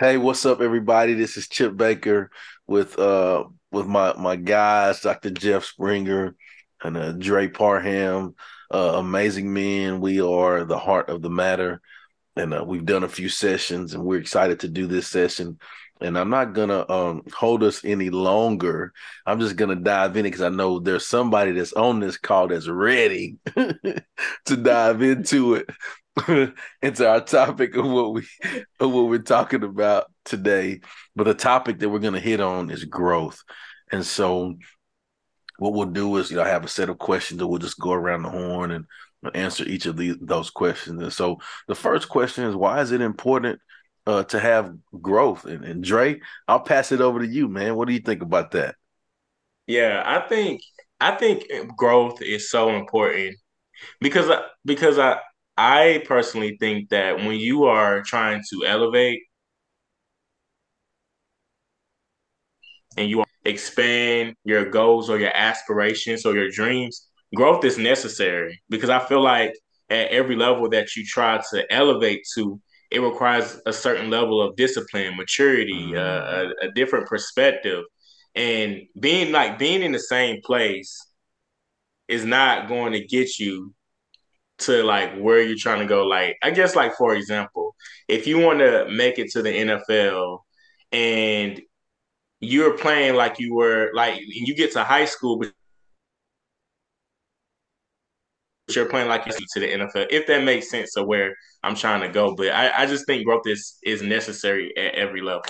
Hey, what's up, everybody? This is Chip Baker with uh with my my guys, Dr. Jeff Springer and uh, Dre Parham. Uh, amazing men. We are the heart of the matter, and uh, we've done a few sessions, and we're excited to do this session. And I'm not gonna um hold us any longer. I'm just gonna dive in because I know there's somebody that's on this call that's ready to dive into it. into our topic of what we of what we're talking about today. But the topic that we're going to hit on is growth. And so what we'll do is, you know, I have a set of questions that we'll just go around the horn and answer each of these those questions. And so the first question is why is it important uh, to have growth? And, and Dre, I'll pass it over to you, man. What do you think about that? Yeah, I think I think growth is so important because because I I personally think that when you are trying to elevate and you expand your goals or your aspirations or your dreams, growth is necessary because I feel like at every level that you try to elevate to, it requires a certain level of discipline, maturity, mm. uh, a, a different perspective, and being like being in the same place is not going to get you to like where you're trying to go. Like, I guess, like for example, if you want to make it to the NFL and you're playing like you were like you get to high school, but you're playing like you see to the NFL. If that makes sense of where I'm trying to go, but I, I just think growth is is necessary at every level.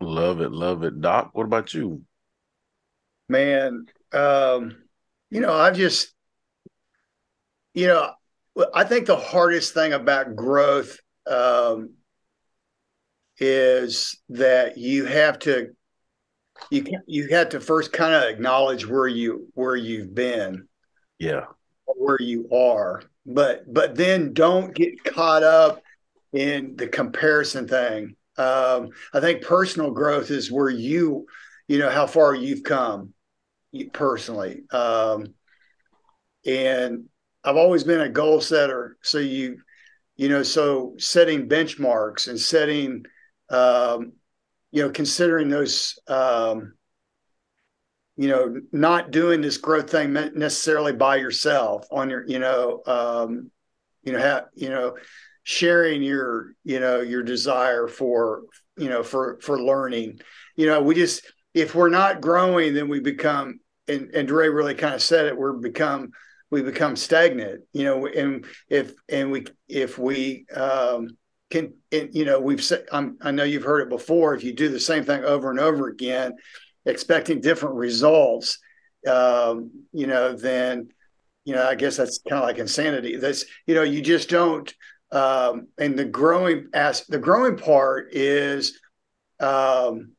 Love it, love it, Doc. What about you? Man, um, you know, I've just, you know, I think the hardest thing about growth um, is that you have to you can, you have to first kind of acknowledge where you where you've been. Yeah. Where you are. But but then don't get caught up in the comparison thing. Um, i think personal growth is where you you know how far you've come personally. Um, and i've always been a goal setter. So you you know so setting benchmarks and setting um, you know, considering those, um, you know, not doing this growth thing necessarily by yourself on your, you know, um, you know, have, you know, sharing your, you know, your desire for, you know, for, for learning, you know, we just, if we're not growing, then we become, and, and Dre really kind of said it, we're become, we become stagnant, you know, and if, and we, if we, um, can you know we've said i know you've heard it before if you do the same thing over and over again expecting different results um, you know then you know i guess that's kind of like insanity. That's you know you just don't um, and the growing as the growing part is um,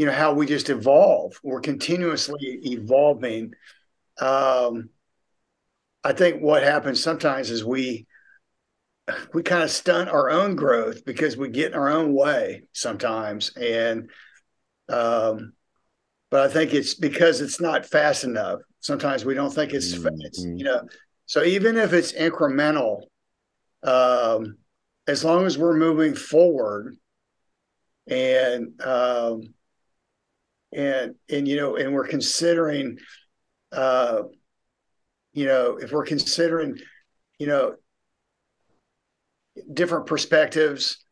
you know how we just evolve. We're continuously evolving. Um, i think what happens sometimes is we we kind of stunt our own growth because we get in our own way sometimes. And um but i think it's because it's not fast enough. Sometimes we don't think it's, mm-hmm. it's you know. So even if it's incremental um as long as we're moving forward and um and and you know and we're considering uh you know if we're considering you know different perspectives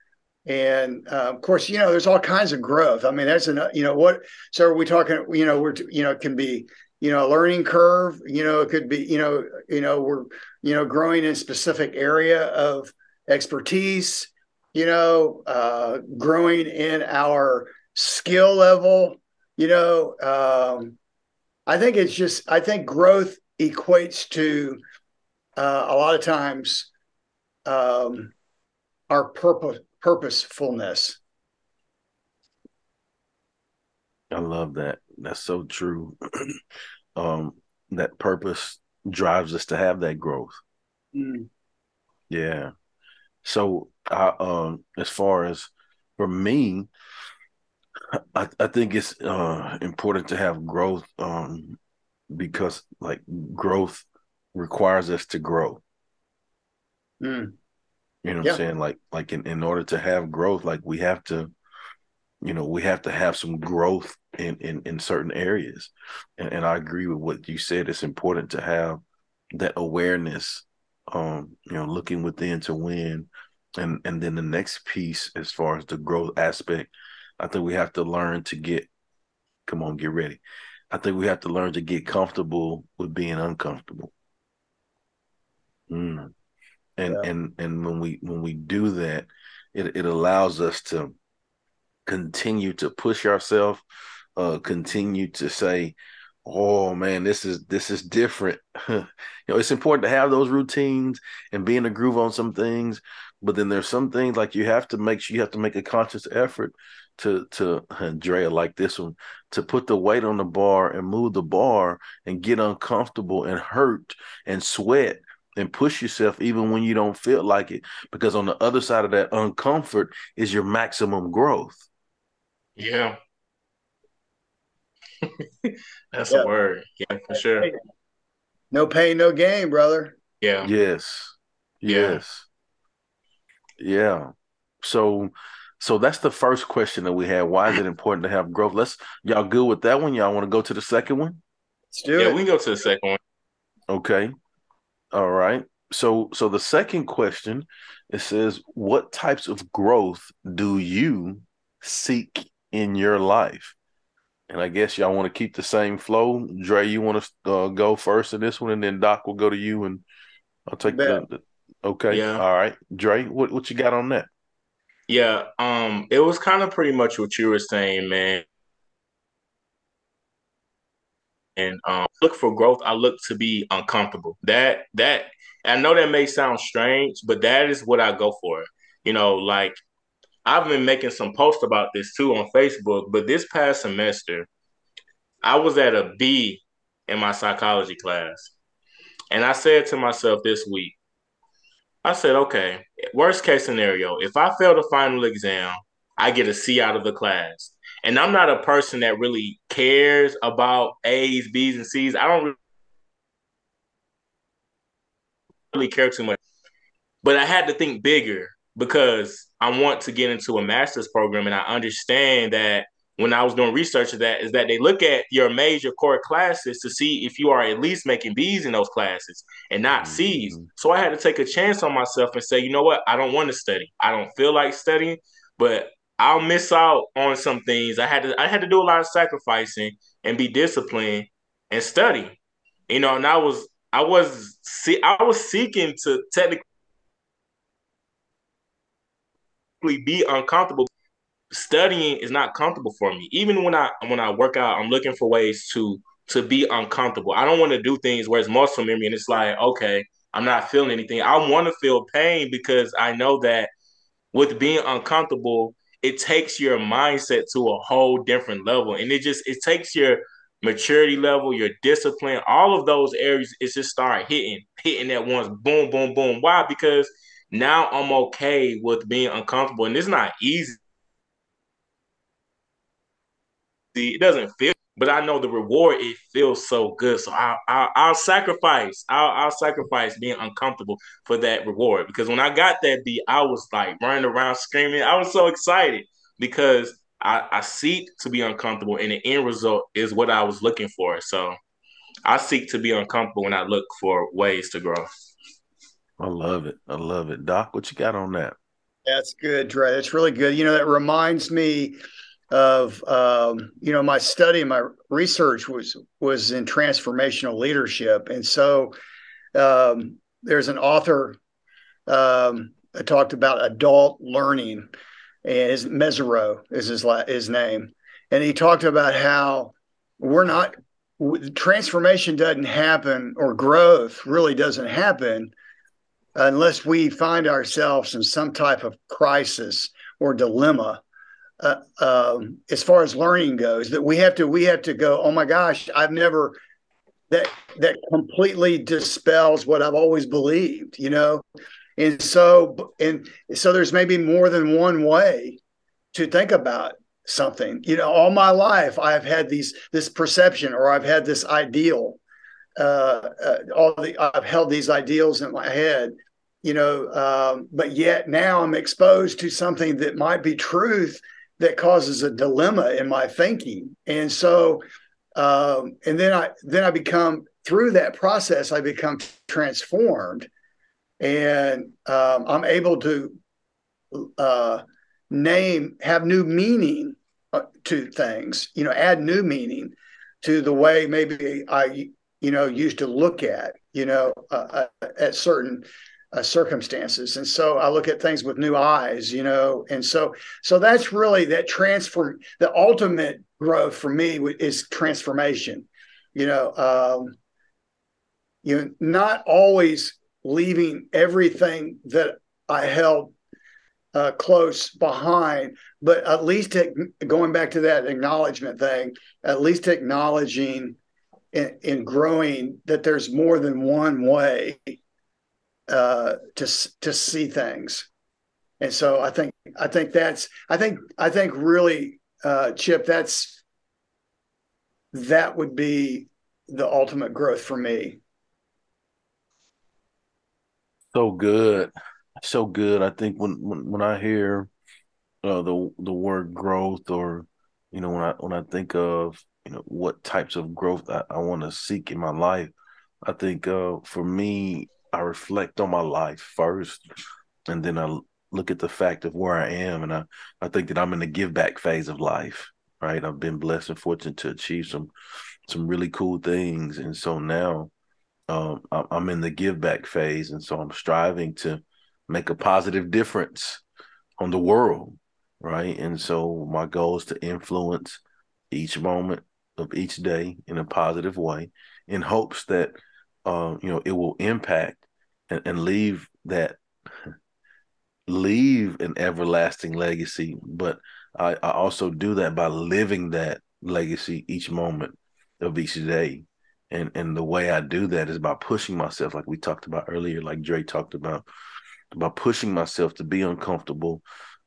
and uh, of course you know there's all kinds of growth i mean that's an you know what so are we talking you know we're you know it can be you know a learning curve you know it could be you know you know we're you know growing in a specific area of expertise you know uh, growing in our skill level you know um, i think it's just i think growth equates to uh, a lot of times um, our purpose purposefulness. I love that. That's so true. um, that purpose drives us to have that growth. Mm. Yeah. So, I, um, as far as for me, I, I think it's uh, important to have growth um, because, like, growth requires us to grow. Mm. You know what yeah. I'm saying? Like like in, in order to have growth, like we have to, you know, we have to have some growth in in, in certain areas. And, and I agree with what you said. It's important to have that awareness, um, you know, looking within to win. And and then the next piece as far as the growth aspect, I think we have to learn to get come on, get ready. I think we have to learn to get comfortable with being uncomfortable. Mm. And yeah. and and when we when we do that, it it allows us to continue to push ourselves, uh, continue to say, "Oh man, this is this is different." you know, it's important to have those routines and be in a groove on some things, but then there's some things like you have to make sure you have to make a conscious effort to to Andrea like this one to put the weight on the bar and move the bar and get uncomfortable and hurt and sweat and push yourself even when you don't feel like it. Because on the other side of that uncomfort is your maximum growth. Yeah. That's yeah. a word. Yeah for sure. no pain no gain brother. Yeah. Yes. Yes. Yeah, yeah. so so that's the first question that we had. Why is it important to have growth? Let's y'all good with that one. Y'all want to go to the second one? Let's do yeah, it. we can go to the second one. Okay. All right. So so the second question it says, what types of growth do you seek in your life? And I guess y'all want to keep the same flow. Dre, you want to uh, go first in this one, and then Doc will go to you, and I'll take the, the. Okay. Yeah. All right, Dre, what what you got on that? Yeah, um, it was kind of pretty much what you were saying, man. And um, look for growth. I look to be uncomfortable. That that I know that may sound strange, but that is what I go for. You know, like I've been making some posts about this too on Facebook. But this past semester, I was at a B in my psychology class, and I said to myself this week, I said, okay, worst case scenario, if I fail the final exam, I get a C out of the class. And I'm not a person that really cares about A's, B's, and C's. I don't really care too much. But I had to think bigger because I want to get into a master's program and I understand that when I was doing research of that is that they look at your major core classes to see if you are at least making B's in those classes and not mm-hmm. C's. So I had to take a chance on myself and say, you know what? I don't want to study. I don't feel like studying, but I'll miss out on some things. I had to I had to do a lot of sacrificing and be disciplined and study. You know, and I was I was see I was seeking to technically be uncomfortable studying is not comfortable for me. Even when I when I work out, I'm looking for ways to to be uncomfortable. I don't want to do things where it's muscle memory and it's like, okay, I'm not feeling anything. I want to feel pain because I know that with being uncomfortable, it takes your mindset to a whole different level. And it just it takes your maturity level, your discipline, all of those areas, it just start hitting, hitting at once, boom, boom, boom. Why? Because now I'm okay with being uncomfortable. And it's not easy it doesn't feel, but I know the reward. It feels so good, so I'll, I'll, I'll sacrifice. I'll, I'll sacrifice being uncomfortable for that reward because when I got that beat, I was like running around screaming. I was so excited because I, I seek to be uncomfortable, and the end result is what I was looking for. So I seek to be uncomfortable when I look for ways to grow. I love it. I love it. Doc, what you got on that? That's good, Dre. That's really good. You know, that reminds me of um, you know my study and my research was was in transformational leadership. And so um, there's an author um, that talked about adult learning and his Mezirow is his his name. And he talked about how we're not transformation doesn't happen or growth really doesn't happen unless we find ourselves in some type of crisis or dilemma uh, um, as far as learning goes that we have to we have to go oh my gosh i've never that that completely dispels what i've always believed you know? And so and so there's maybe more than one way to think about something. You know all my life i've had these this perception or i've had this ideal uh, uh all the i've held these ideals in my head you know, um, but yet now I'm exposed to something that might be truth that causes a dilemma in my thinking. And so, um, and then I then I become through that process I become transformed, and um, I'm able to uh, name have new meaning uh, to things. You know, add new meaning to the way maybe I you know used to look at you know uh, uh at certain uh, circumstances. And so i look at things with new eyes you know? And so so that's really that transfer the ultimate growth for me is transformation you know? Um you know not always leaving everything that i held uh, close behind but at least going back to that acknowledgement thing at least acknowledging in, in growing that there's more than one way uh, to to see things, and so I think I think that's I think I think really uh, Chip that's that would be the ultimate growth for me. So good, so good. I think when when, when I hear uh, the the word growth, or you know, when I when I think of you know what types of growth I, I want to seek in my life, I think uh, for me, I reflect on my life first, and then I look at the fact of where I am, and I I think that I'm in the give back phase of life. Right, I've been blessed and fortunate to achieve some some really cool things, and so now um, I'm in the give back phase, and so I'm striving to make a positive difference on the world, right? And so my goal is to influence each moment of each day in a positive way, in hopes that uh, you know, it will impact and, and leave that leave an everlasting legacy. But I, I also do that by living that legacy each moment of each day. And and the way I do that is by pushing myself, like we talked about earlier, like Dre talked about, by pushing myself to be uncomfortable,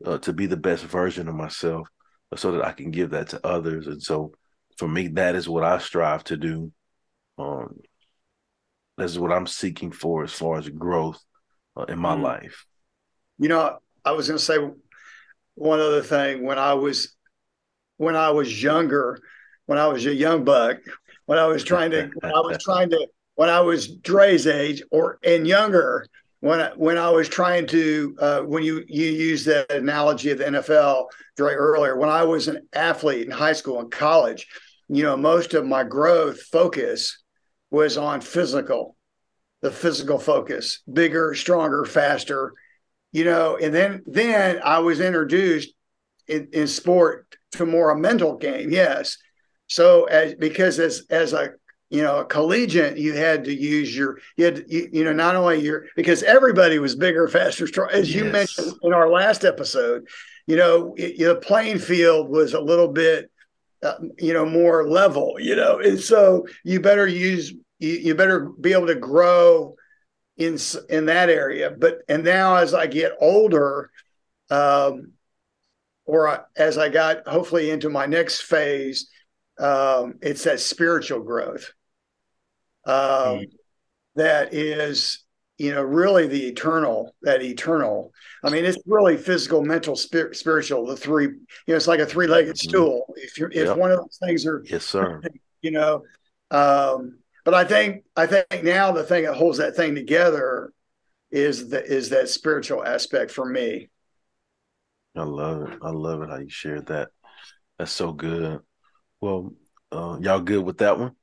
uh, to be the best version of myself, so that I can give that to others. And so, for me, that is what I strive to do. Um, this is what I'm seeking for as far as growth uh, in my mm. life. You know, I was going to say one other thing when I was when I was younger, when I was a young buck, when I was trying to when I was trying to when I was Dre's age or and younger, when I, when I was trying to uh, when you you use that analogy of the NFL, Dre earlier, when I was an athlete in high school and college, you know, most of my growth focus was on physical, the physical focus, bigger, stronger, faster, you know, and then then I was introduced in, in sport to more a mental game, yes. So as because as as a you know a collegiate, you had to use your you had you, you know not only your because everybody was bigger, faster, strong as you yes. mentioned in our last episode. You know, the playing field was a little bit uh, you know more level you know and so you better use you, you better be able to grow in in that area but and now as i get older um or I, as i got hopefully into my next phase um it's that spiritual growth um mm-hmm. that is you know really the eternal that eternal. I mean it's really physical mental spir- spiritual the three you know it's like a three-legged mm-hmm. stool. If you're if yep. one of those things are yes sir. you know um but i think i think now the thing that holds that thing together is that is that spiritual aspect for me. I love it. I love it how you shared that. That's so good. Well uh, y'all good with that one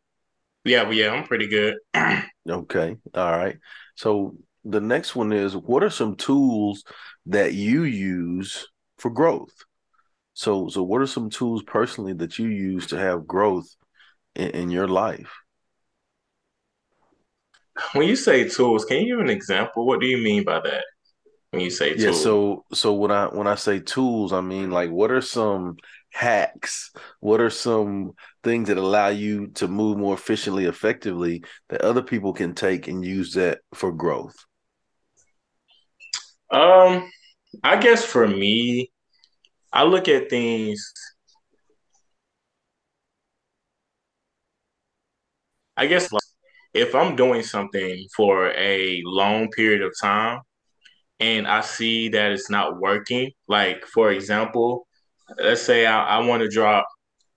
yeah, well, yeah, I'm pretty good. okay. All right. So the next one is what are some tools that you use for growth? So so what are some tools personally that you use to have growth in, in your life? When you say tools, can you give an example? What do you mean by that? When you say tools? Yeah, so so when I when I say tools, I mean like what are some hacks? What are some things that allow you to move more efficiently, effectively that other people can take and use that for growth? Um, I guess for me, I look at things. I guess like if I'm doing something for a long period of time, and I see that it's not working, like for example, let's say I, I want to drop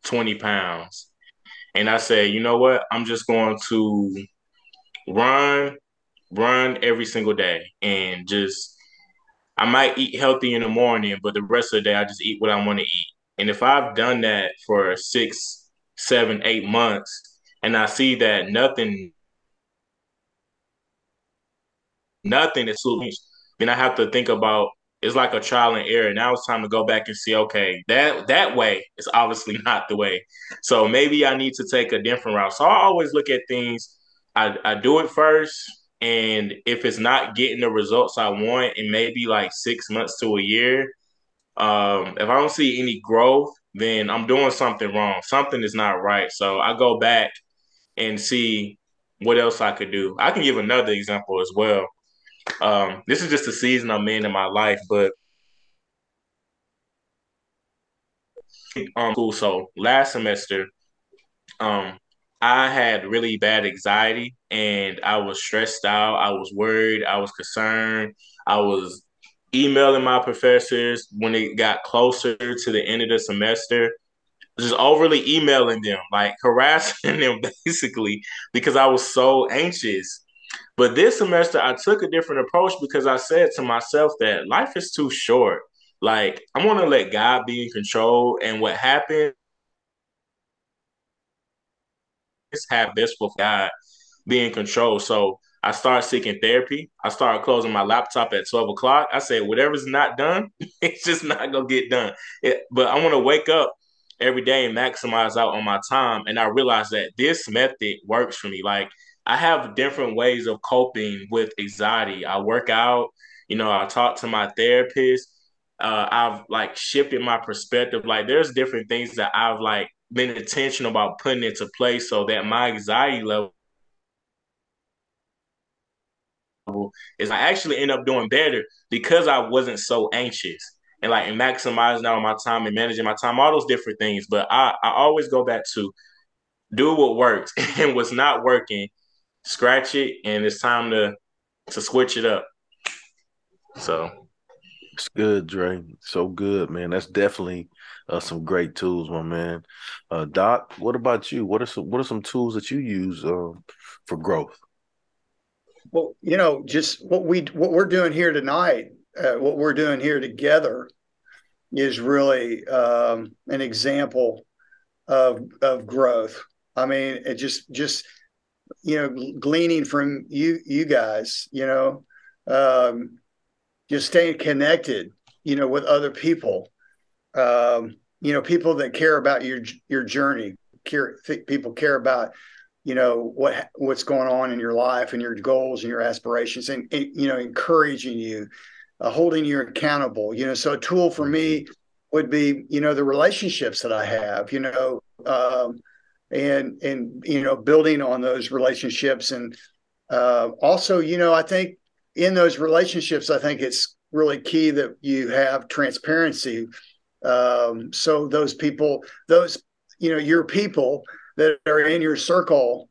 20 pounds, and I say, you know what, I'm just going to run, run every single day, and just I might eat healthy in the morning, but the rest of the day I just eat what I want to eat. And if I've done that for six, seven, eight months, and I see that nothing, nothing is changed, then I have to think about it's like a trial and error. Now it's time to go back and see, okay, that that way is obviously not the way. So maybe I need to take a different route. So I always look at things. I, I do it first, and if it's not getting the results I want in maybe like six months to a year, um, if I don't see any growth, then I'm doing something wrong. Something is not right. So I go back and see what else I could do. I can give another example as well. Um, this is just a season I'm in in my life, but um, cool. So last semester, um, I had really bad anxiety and I was stressed out. I was worried. I was concerned. I was emailing my professors when it got closer to the end of the semester, just overly emailing them, like harassing them basically, because I was so anxious. But this semester, I took a different approach because I said to myself that life is too short. Like, I want to let God be in control. And what happened is have this with God be in control. So I started seeking therapy. I started closing my laptop at 12 o'clock. I said, whatever's not done, it's just not going to get done. It, but I want to wake up every day and maximize out on my time. And I realized that this method works for me. Like, I have different ways of coping with anxiety. I work out, you know, I talk to my therapist. Uh, I've like shifted my perspective. Like, there's different things that I've like been intentional about putting into place so that my anxiety level is I actually end up doing better because I wasn't so anxious and like maximizing out my time and managing my time, all those different things. But I, I always go back to do what works and what's not working, scratch it, and it's time to to switch it up. So it's good, Dre. So good, man. That's definitely uh, some great tools, my man. Uh, Doc, what about you? What are some what are some tools that you use uh, for growth? Well, you know, just what we what we're doing here tonight, uh, what we're doing here together, is really um, an example of of growth. I mean, it just just you know, gleaning from you you guys, you know, um, just staying connected, you know, with other people, um, you know, people that care about your your journey, care people care about you know what what's going on in your life and your goals and your aspirations and, and you know encouraging you uh, holding you accountable you know. So a tool for me would be you know the relationships that i have you know um, and and you know building on those relationships. And uh, also you know i think in those relationships i think it's really key that you have transparency. Um, so those people those you know your people that are in your circle,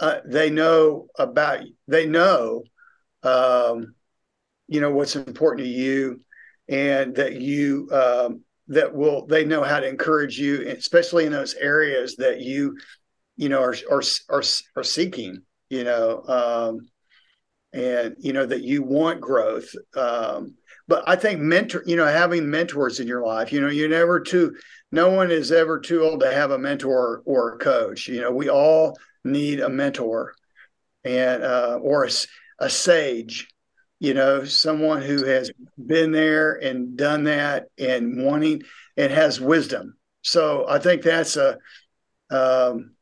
uh, they know about they know, um, you know what's important to you, and that you um, that will they know how to encourage you, especially in those areas that you, you know, are are are, are seeking. You know, um, and you know that you want growth. Um, but I think mentor, you know, having mentors in your life, you know, you're never too no one is ever too old to have a mentor or a coach. You know, we all need a mentor and uh, or a, a sage. You know, someone who has been there and done that and wanting and has wisdom. So I think that's a um,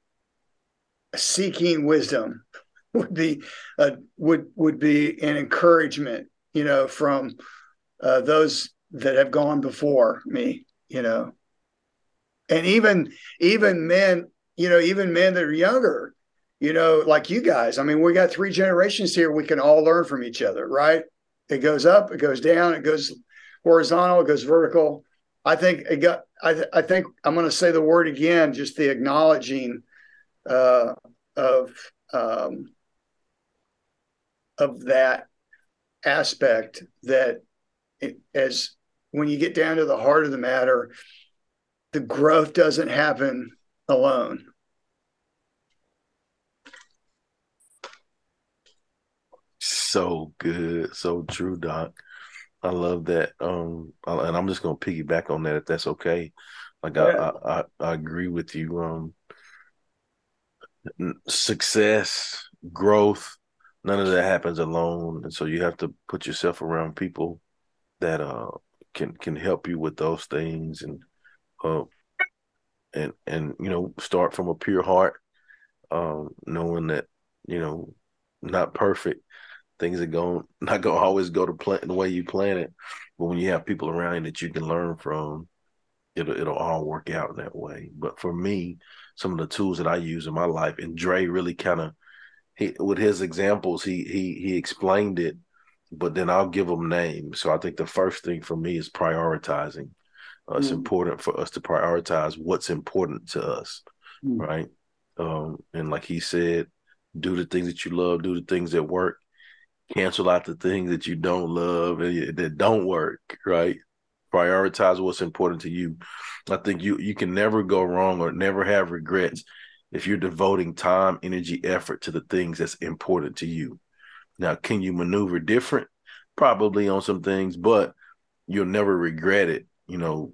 seeking wisdom would be a, would would be an encouragement. You know, from uh, those that have gone before me. You know and even even men you know even men that are younger you know like you guys i mean we got three generations here we can all learn from each other right it goes up it goes down it goes horizontal it goes vertical i think it got i, th- I think i'm going to say the word again just the acknowledging uh, of um, of that aspect that it, as when you get down to the heart of the matter, the growth doesn't happen alone. So good, so true, Doc. I love that. Um, and I'm just gonna piggyback on that if that's okay. Like yeah. I, I, I agree with you. Um, success, growth, none of that happens alone, and so you have to put yourself around people that uh can can help you with those things and uh and and you know start from a pure heart, um, knowing that you know not perfect things are going not going to always go to plan the way you plan it but when you have people around you that you can learn from it'll it'll all work out in that way but for me some of the tools that i use in my life and Dre really kind of he with his examples he he he explained it but then I'll give them names so I think the first thing for me is prioritizing uh, mm. it's important for us to prioritize what's important to us mm. right um and like he said do the things that you love do the things that work cancel out the things that you don't love and that don't work, right? Prioritize what's important to you. I think you you can never go wrong or never have regrets if you're devoting time, energy, effort to the things that's important to you. Now, can you maneuver different? Probably on some things, but you'll never regret it, you know,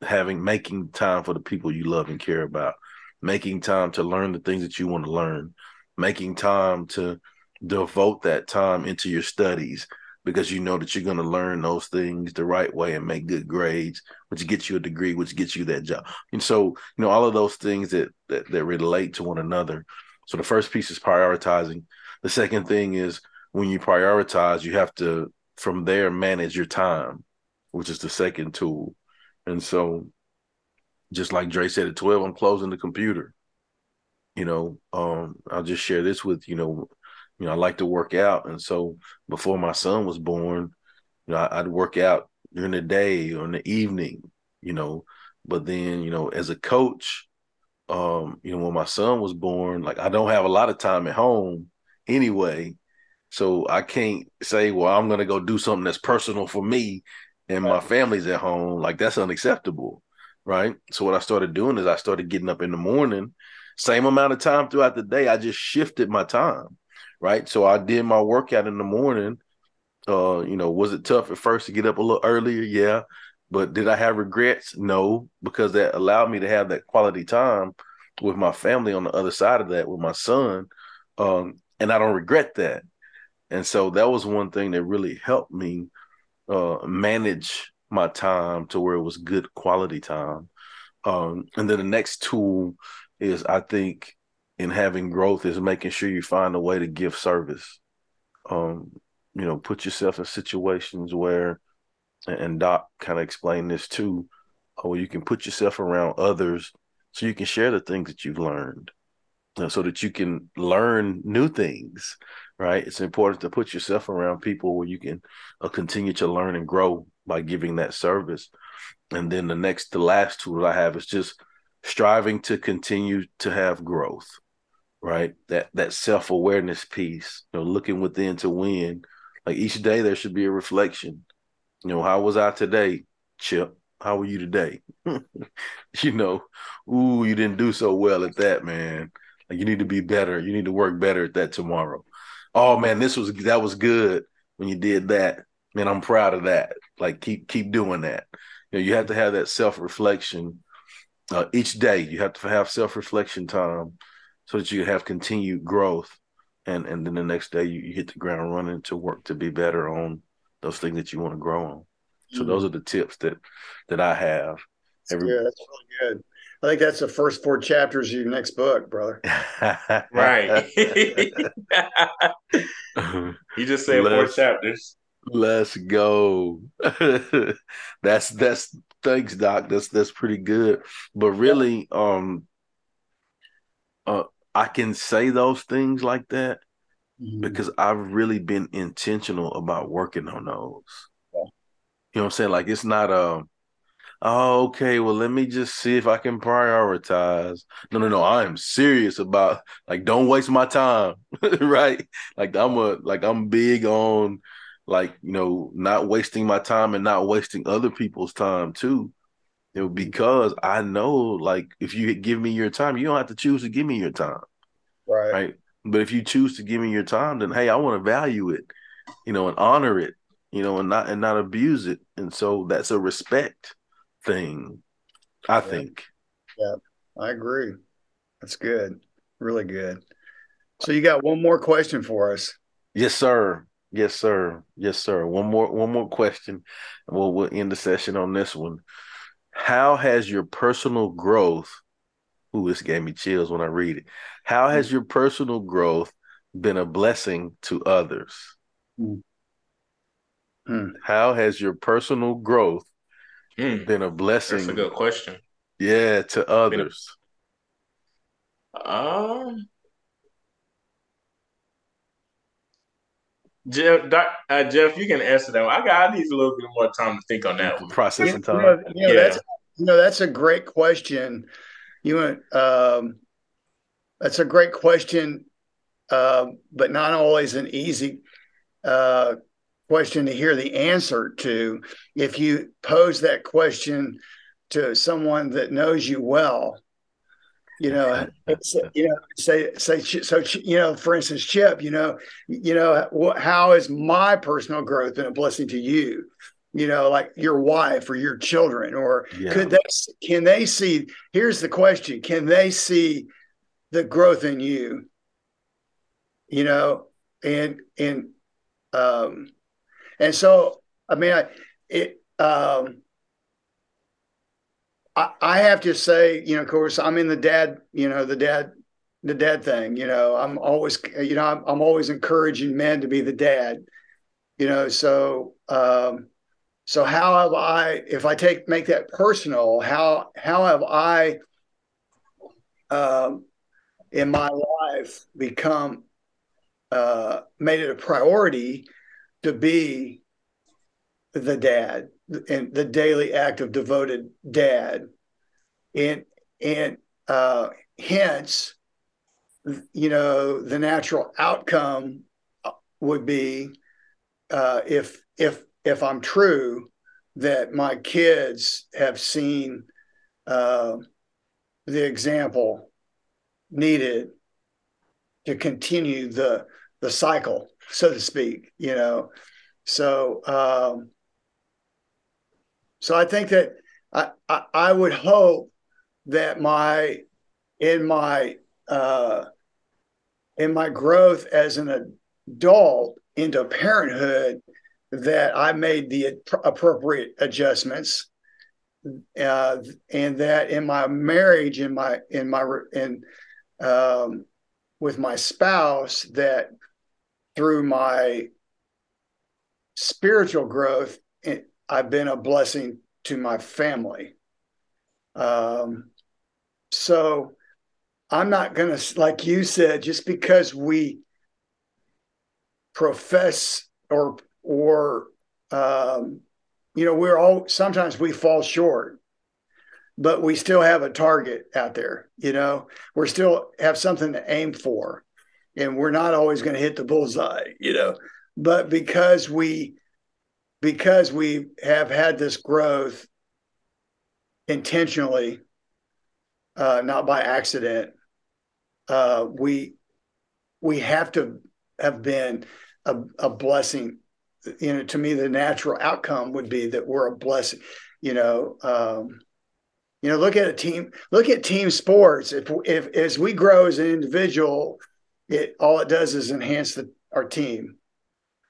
having making time for the people you love and care about, making time to learn the things that you want to learn, making time to devote that time into your studies because you know that you're going to learn those things the right way and make good grades, which gets you a degree, which gets you that job. And so, you know, all of those things that that, that relate to one another. So the first piece is prioritizing. The second thing is when you prioritize, you have to from there manage your time, which is the second tool. And so just like Dre said at 12, I'm closing the computer. You know, um, I'll just share this with, you know, you know, I like to work out. And so before my son was born, you know, I'd work out during the day or in the evening, you know. But then, you know, as a coach, um, you know, when my son was born, like I don't have a lot of time at home anyway. So I can't say, well, I'm gonna go do something that's personal for me and my family's at home. Like that's unacceptable. Right. So what I started doing is I started getting up in the morning, same amount of time throughout the day. I just shifted my time right? So I did my workout in the morning. Uh, you know, was it tough at first to get up a little earlier? Yeah. But did I have regrets? No, because that allowed me to have that quality time with my family on the other side of that with my son. Um, and I don't regret that. And so that was one thing that really helped me uh, manage my time to where it was good quality time. Um, and then the next tool is I think in having growth is making sure you find a way to give service. Um, you know, put yourself in situations where, and Doc kind of explained this too, uh, where you can put yourself around others so you can share the things that you've learned, so that you can learn new things. Right? It's important to put yourself around people where you can uh, continue to learn and grow by giving that service. And then the next, the last tool that I have is just striving to continue to have growth right? That that self awareness piece, you know, looking within to win. Like each day, there should be a reflection. You know, how was I today, Chip? How were you today? you know, ooh, you didn't do so well at that, man. Like you need to be better. You need to work better at that tomorrow. Oh man, this was that was good when you did that. Man, I'm proud of that. Like keep keep doing that. You know, you have to have that self reflection uh, each day. You have to have self reflection time so that you have continued growth and and then the next day you, you, hit the ground running to work to be better on those things that you want to grow on. So mm-hmm. those are the tips that that i have. Every- yeah that's really good. I think that's the first four chapters of your next book brother. Right. You just said four chapters. let's go. That's that's thanks doc. That's that's pretty good. But really um uh I can say those things like that mm-hmm. because I've really been intentional about working on those. Yeah. You know what I'm saying? Like it's not a um, oh, okay, well, let me just see if I can prioritize. No, no, no. I am serious about like don't waste my time. right. Like I'm a like I'm big on like you know not wasting my time and not wasting other people's time too you know because i know like if you give me your time you don't have to choose to give me your time right right but if you choose to give me your time then hey i want to value it you know and honor it you know and not and not abuse it and so that's a respect thing i yeah. think yeah i agree that's good really good so you got one more question for us yes sir Yes, sir. Yes, sir. One more one more question. And we'll we'll end the session on this one. How has your personal growth ooh, this gave me chills when I read it. How has your personal growth been a blessing to others? Mm. Mm. How has your personal growth mm. been a blessing? That's a good question. Yeah, to others. Um Jeff, Doc, uh, Jeff, you can answer that. One. I got. I need a little bit more time to think on that one. Processing time. You know, you know, yeah, that's you know that's a great question. You. Um, that's a great question, uh, but not always an easy uh, question to hear the answer to. If you pose that question to someone that knows you well, you know, you know, say, say, so, you know, for instance, Chip, you know, you know, how has my personal growth been a blessing to you? You know, like your wife or your children, or yeah. could they, can they see, here's the question, can they see the growth in you? You know, and, and, um, and so, I mean, I, it, um, I, I have to say, you know, of course, I'm in the dad, you know, the dad, the dad thing. You know, I'm always, you know, I'm, I'm always encouraging men to be the dad. You know, so um, so how have I, if I take make that personal, how how have I, um, in my life, become uh, made it a priority to be the dad and the daily act of devoted dad? And and uh, hence you know the natural outcome would be uh, if if if i'm true that my kids have seen uh, the example needed to continue the the cycle so to speak you know? So um, so I think that I, I, I would hope that my in my uh, in my growth as an adult into parenthood that I made the appropriate adjustments, uh, and that in my marriage, in my in my in um, with my spouse, that through my spiritual growth, I've been a blessing to my family. Um, so I'm not going to, like you said, just because we profess or, or, um, you know, we're all, sometimes we fall short, but we still have a target out there, you know, we're still have something to aim for and we're not always going to hit the bullseye, you know, but because we, because we have had this growth intentionally, uh, not by accident, uh, we we have to have been a, a, blessing. You know, to me, the natural outcome would be that we're a blessing. You know, um, you know, look at a team. Look at team sports. If if as we grow as an individual, it all it does is enhance the, our team.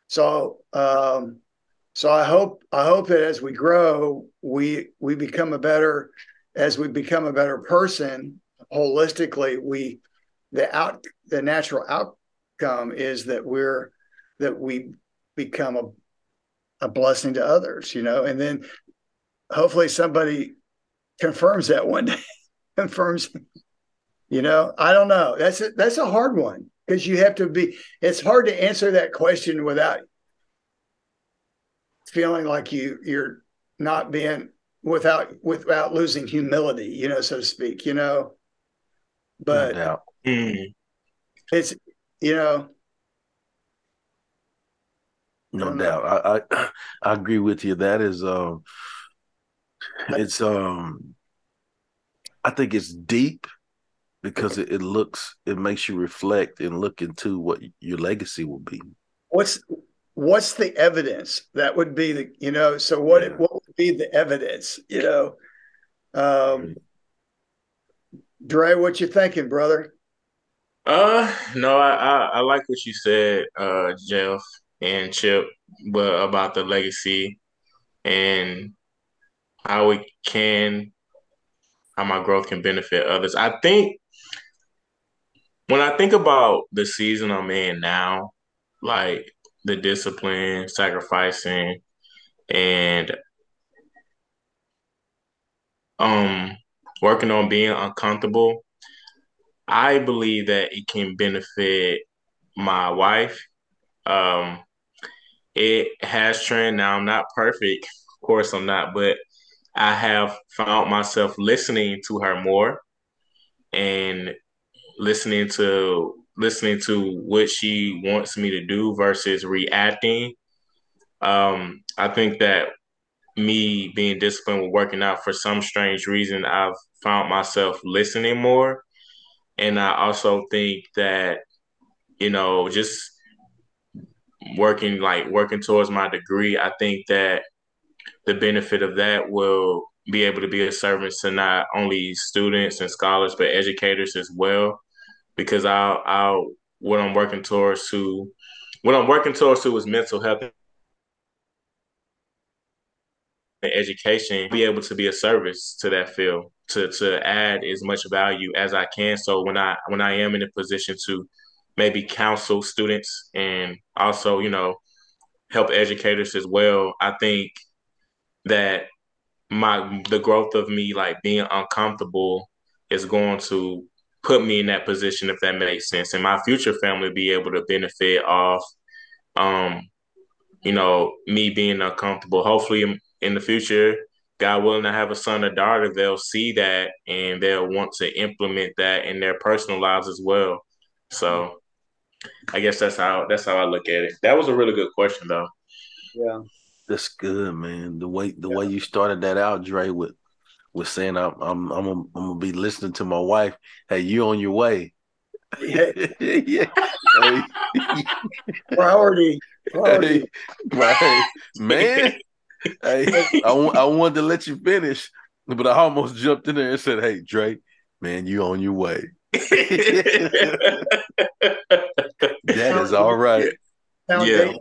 So um, so I hope I hope that as we grow, we we become a better as we become a better person holistically. We the out the natural outcome is that we're that we become a a blessing to others, you know, and then hopefully somebody confirms that one day. confirms, you know, I don't know. That's a, that's a hard one because you have to be. It's hard to answer that question without feeling like you you're not being without without losing humility, you know, so to speak, you know. But no mm. it's you know No doubt. I, I, I agree with you. That is um it's um I think it's deep because it, it looks it makes you reflect and look into what your legacy will be. What's what's the evidence? That would be the you know, so what yeah. what would be the evidence, you know? Um Dre, what you thinking, brother? Uh, no, I, I, I like what you said, uh, Jeff and Chip, but about the legacy and how it can, how my growth can benefit others. I think when I think about the season I'm in now, like the discipline, sacrificing, and um working on being uncomfortable, I believe that it can benefit my wife. Um, it has trend. Now I'm not perfect, of course I'm not, but I have found myself listening to her more and listening to listening to what she wants me to do versus reacting. Um, I think that me being disciplined with working out for some strange reason, I've found myself listening more. And I also think that, you know, just working like working towards my degree, I think that the benefit of that will be able to be a service to not only students and scholars, but educators as well. Because I'll, I'll what I'm working towards to what I'm working towards to is mental health and education be able to be a service to that field to to add as much value as I can so when I when I am in a position to maybe counsel students and also you know help educators as well I think that my the growth of me like being uncomfortable is going to put me in that position if that makes sense and my future family be able to benefit off um you know me being uncomfortable hopefully in the future, God willing to have a son or daughter, they'll see that and they'll want to implement that in their personal lives as well. So I guess that's how that's how I look at it. That was a really good question though. Yeah. That's good, man. The way the yeah. way you started that out, Dre, with with saying I'm I'm I'm gonna, I'm gonna be listening to my wife. Hey, you on your way? Yeah. yeah. Priority. Priority. Right, man hey, I, I wanted to let you finish, but I almost jumped in there and said, "Hey, Dre, man, you on your way." that is all right. Yeah.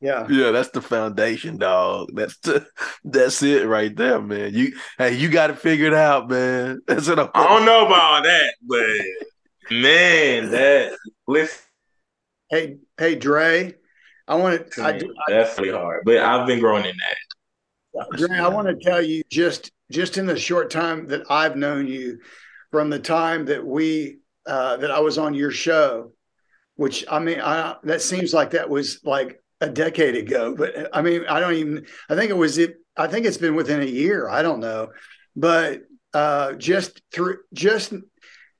Yeah. Yeah, that's the foundation, dog. That's the that's it right there, man. You hey, you got to figure it out, man. That's what I'm I don't know about that, but man, that listen. Hey, hey, Dre, I want to. I do, that's really hard, but I've been growing in that. Dre, I want to tell you just just in the short time that I've known you, from the time that we uh, that I was on your show, which I mean, I, that seems like that was like a decade ago. But I mean, I don't even. I think it was it. I think it's been within a year. I don't know, but uh, just through just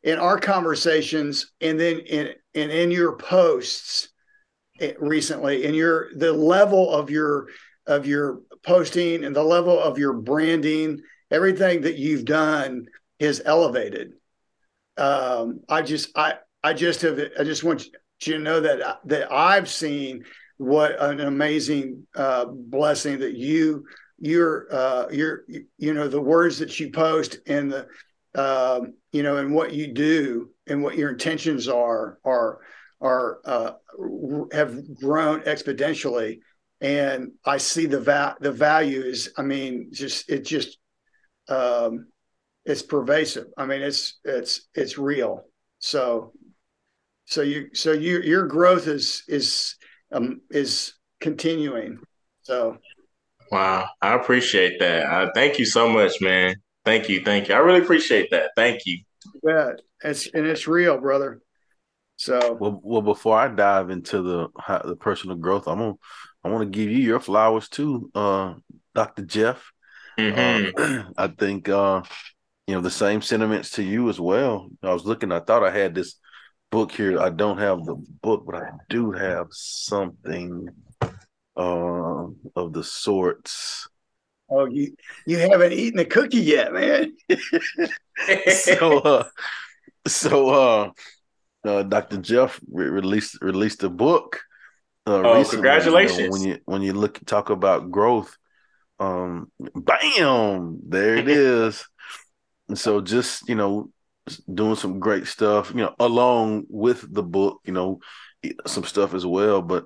in our conversations, and then in and in your posts recently and your the level of your of your posting and the level of your branding everything that you've done is elevated um, i just i i just have i just want you to know that that i've seen what an amazing uh, blessing that you your uh, your you know the words that you post and the um, you know and what you do and what your intentions are are are uh, have grown exponentially, and I see the va- the value is. I mean, just it just um, it's pervasive. I mean, it's it's it's real. So so you so you your growth is is um, is continuing. So wow, I appreciate that. Uh, thank you so much, man. Thank you, thank you. I really appreciate that. Thank you. Yeah, it's and it's real, brother. So well, well, before I dive into the the personal growth, I'm gonna I want to give you your flowers too, uh, Doctor Jeff. Mm-hmm. Uh, I think uh, you know the same sentiments to you as well. I was looking, I thought I had this book here. I don't have the book, but I do have something. uh, of the sorts. Oh, you you haven't eaten a cookie yet, man. so, uh, so uh, uh, Dr. Jeff re- released released a book. Uh, oh, recently, congratulations! You know, when you when you look talk about growth, um, bam, there it is. So just you know, doing some great stuff, you know, along with the book, you know, some stuff as well. But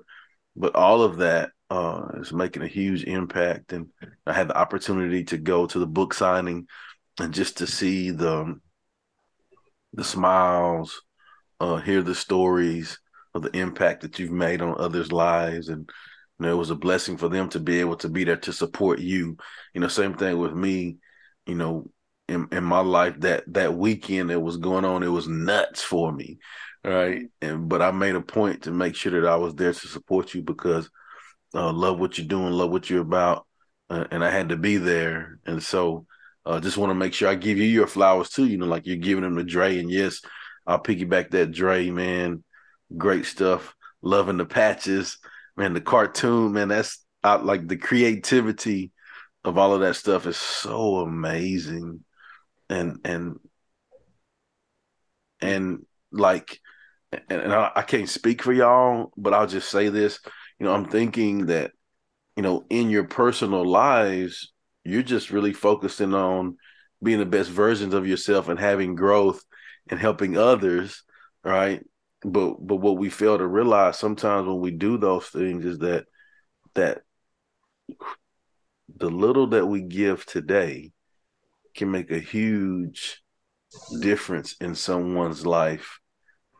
but all of that uh, is making a huge impact. And I had the opportunity to go to the book signing and just to see the the smiles, uh, hear the stories of the impact that you've made on others' lives, and you know, it was a blessing for them to be able to be there to support you. You know, same thing with me. You know, in, in my life that that weekend that was going on, it was nuts for me, right? And but I made a point to make sure that I was there to support you because uh, love what you're doing, love what you're about, uh, and I had to be there. And so, uh, just want to make sure I give you your flowers too. You know, like you're giving them to Dre, and yes, I'll piggyback that Dre man. Great stuff. Loving the patches, man. The cartoon, man. That's out like the creativity of all of that stuff is so amazing, and and and like, and, and I, I can't speak for y'all, but I'll just say this you know, I'm thinking that, you know, in your personal lives, you're just really focusing on being the best versions of yourself and having growth and helping others, right? But but what we fail to realize sometimes when we do those things is that that the little that we give today can make a huge difference in someone's life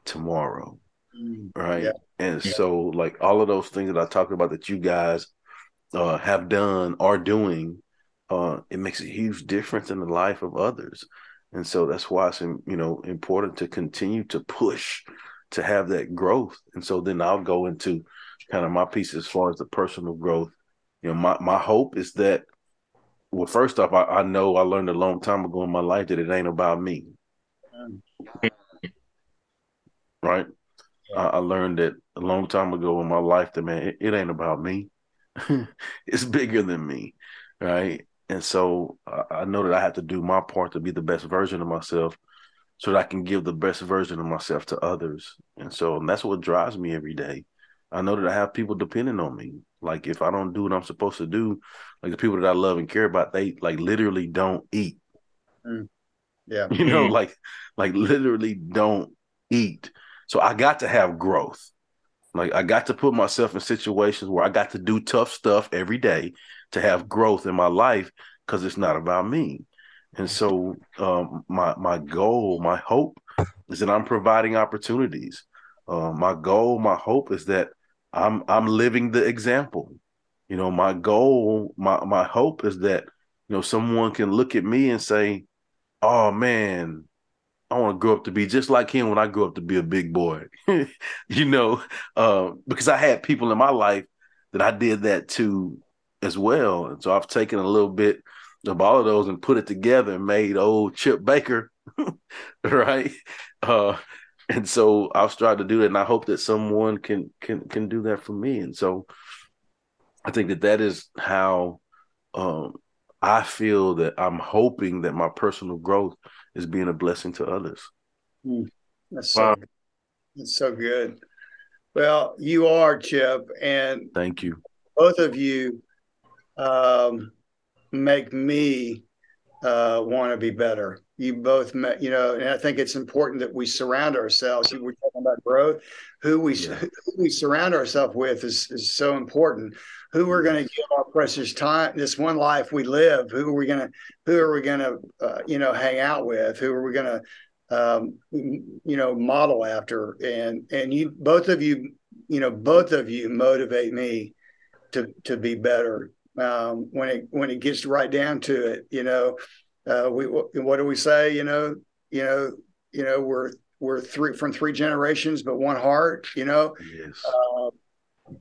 tomorrow. Mm, right? Yeah. And yeah. so, like all of those things that I talked about that you guys uh, have done, are doing, uh, it makes a huge difference in the life of others. And so that's why it's you know important to continue to push to have that growth. And so then I'll go into kind of my piece as far as the personal growth. You know, my my hope is that well, first off, I, I know I learned a long time ago in my life that it ain't about me. Right? I, I, learned that a long time ago in my life that man, it, it ain't about me. it's bigger than me, right? And so I, I know that I have to do my part to be the best version of myself, so that I can give the best version of myself to others. And so and that's what drives me every day. I know that I have people depending on me. Like if I don't do what I'm supposed to do, like the people that I love and care about, they like literally don't eat. Mm. Yeah. You know, mm. like like literally don't eat. So I got to have growth. Like I got to put myself in situations where I got to do tough stuff every day to have growth in my life because it's not about me. And so um, my my goal, my hope is that I'm providing opportunities. Uh, my goal, my hope is that I'm I'm living the example. You know, my goal, my my hope is that you know someone can look at me and say, "Oh man, I want to grow up to be just like him when I grew up to be a big boy, you know, uh, because I had people in my life that I did that to as well. And so I've taken a little bit of all of those and put it together and made old Chip Baker, right? Uh, and so I've tried to do that, and I hope that someone can can can do that for me. And so I think that that is how um, I feel that I'm hoping that my personal growth is being a blessing to others. Mm, that's so wow. that's so good. Well, you are Chip, and thank you. Both of you um, make me uh, want to be better. You both, met, you know, and I think it's important that we surround ourselves. We're talking about growth. Who we yeah. who we surround ourselves with is is so important who we're going to give our precious time this one life we live who are we going to who are we going to uh, you know hang out with who are we going to um, you know model after and and you both of you you know both of you motivate me to to be better um, when it when it gets right down to it you know uh, we what do we say you know you know you know we're we're three from three generations but one heart you know yes. uh,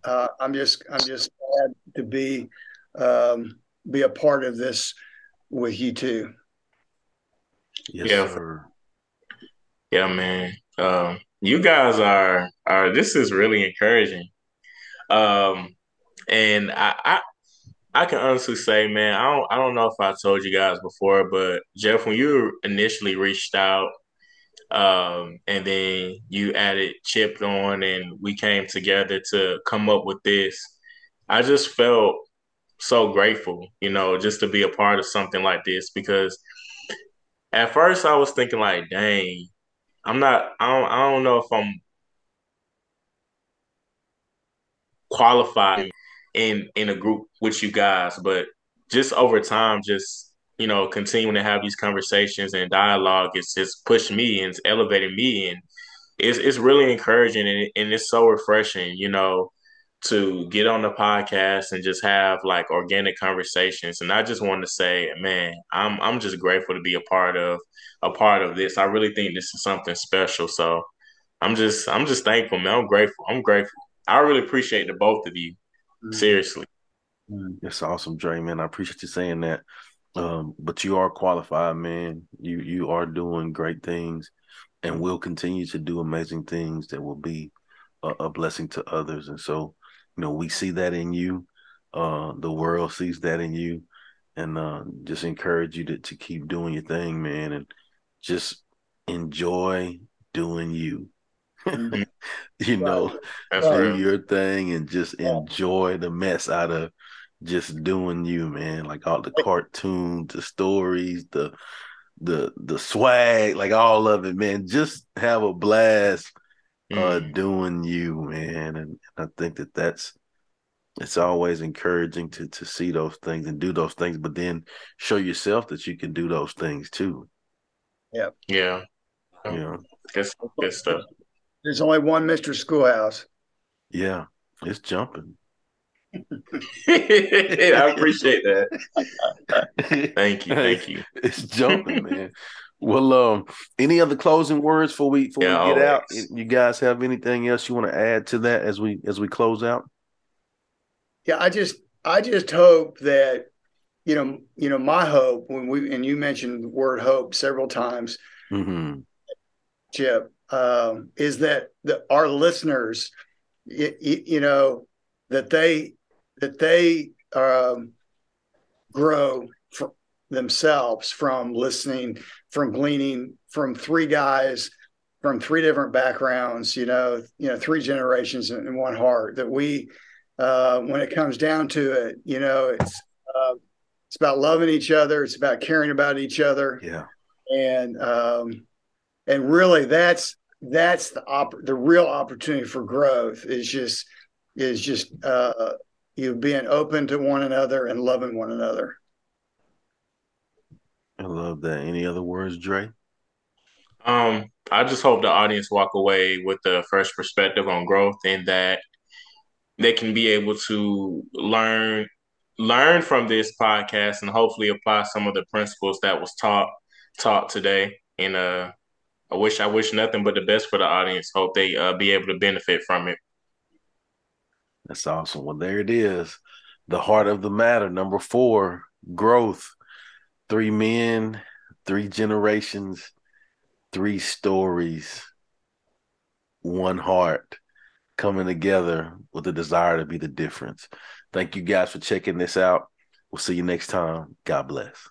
uh, I'm just I'm just glad to be um, be a part of this with you too. Yes, yeah, sir. yeah, man. Um, you guys are are this is really encouraging. Um, and I, I I can honestly say, man, I don't I don't know if I told you guys before, but Jeff, when you initially reached out, um, and then you added Chip on, and we came together to come up with this, I just felt so grateful, you know, just to be a part of something like this because at first I was thinking like, dang, I'm not I don't I don't know if I'm qualified in in a group with you guys, but just over time, just you know, continuing to have these conversations and dialogue, it's just pushed me and it's elevated me, and it's it's really encouraging and, and it's so refreshing, you know, to get on the podcast and just have like organic conversations. And I just want to say, man, I'm I'm just grateful to be a part of a part of this. I really think this is something special. So I'm just I'm just thankful, man. I'm grateful. I'm grateful. I really appreciate the both of you. Mm-hmm. Seriously. That's awesome, Dre, man. I appreciate you saying that. Um, but you are qualified, man. You you are doing great things and will continue to do amazing things that will be a, a blessing to others. And so, you know, we see that in you. Uh, the world sees that in you. And uh, just encourage you to, to keep doing your thing, man, and just enjoy doing you. Mm-hmm. you know, do your thing and just yeah. enjoy the mess out of just doing you, man. Like all the cartoons, the stories, the the the swag, like all of it, man. Just have a blast uh, mm. uh doing you, man. And I think that that's it's always encouraging to to see those things and do those things, but then show yourself that you can do those things too. Yeah. Yeah. Yeah. Good, good stuff. There's only one Mr. Schoolhouse. Yeah, it's jumping. I appreciate that. thank you, thank you. It's jumping, man. Well, um, any other closing words for we before yeah, we get always. out? You guys have anything else you want to add to that as we as we close out? Yeah, I just I just hope that you know you know my hope when we and you mentioned the word hope several times, mm-hmm. Chip, um, is that the, our listeners, you, you know, that they that they um, grow for themselves from listening, from gleaning from three guys from three different backgrounds. You know, you know, three generations in, one heart. That we, uh, when it comes down to it, you know, it's uh, it's about loving each other. It's about caring about each other. Yeah, and um, and really, that's that's the op- the real opportunity for growth is just is just uh, you being open to one another and loving one another. I love that. Any other words, Dre? Um, I just hope the audience walk away with the first perspective on growth and that they can be able to learn learn from this podcast and hopefully apply some of the principles that was taught taught today. And uh, I wish I wish nothing but the best for the audience. Hope they uh, be able to benefit from it. That's awesome. Well, there it is. The heart of the matter. Number four, growth. Three men, three generations, three stories, one heart coming together with a desire to be the difference. Thank you guys for checking this out. We'll see you next time. God bless.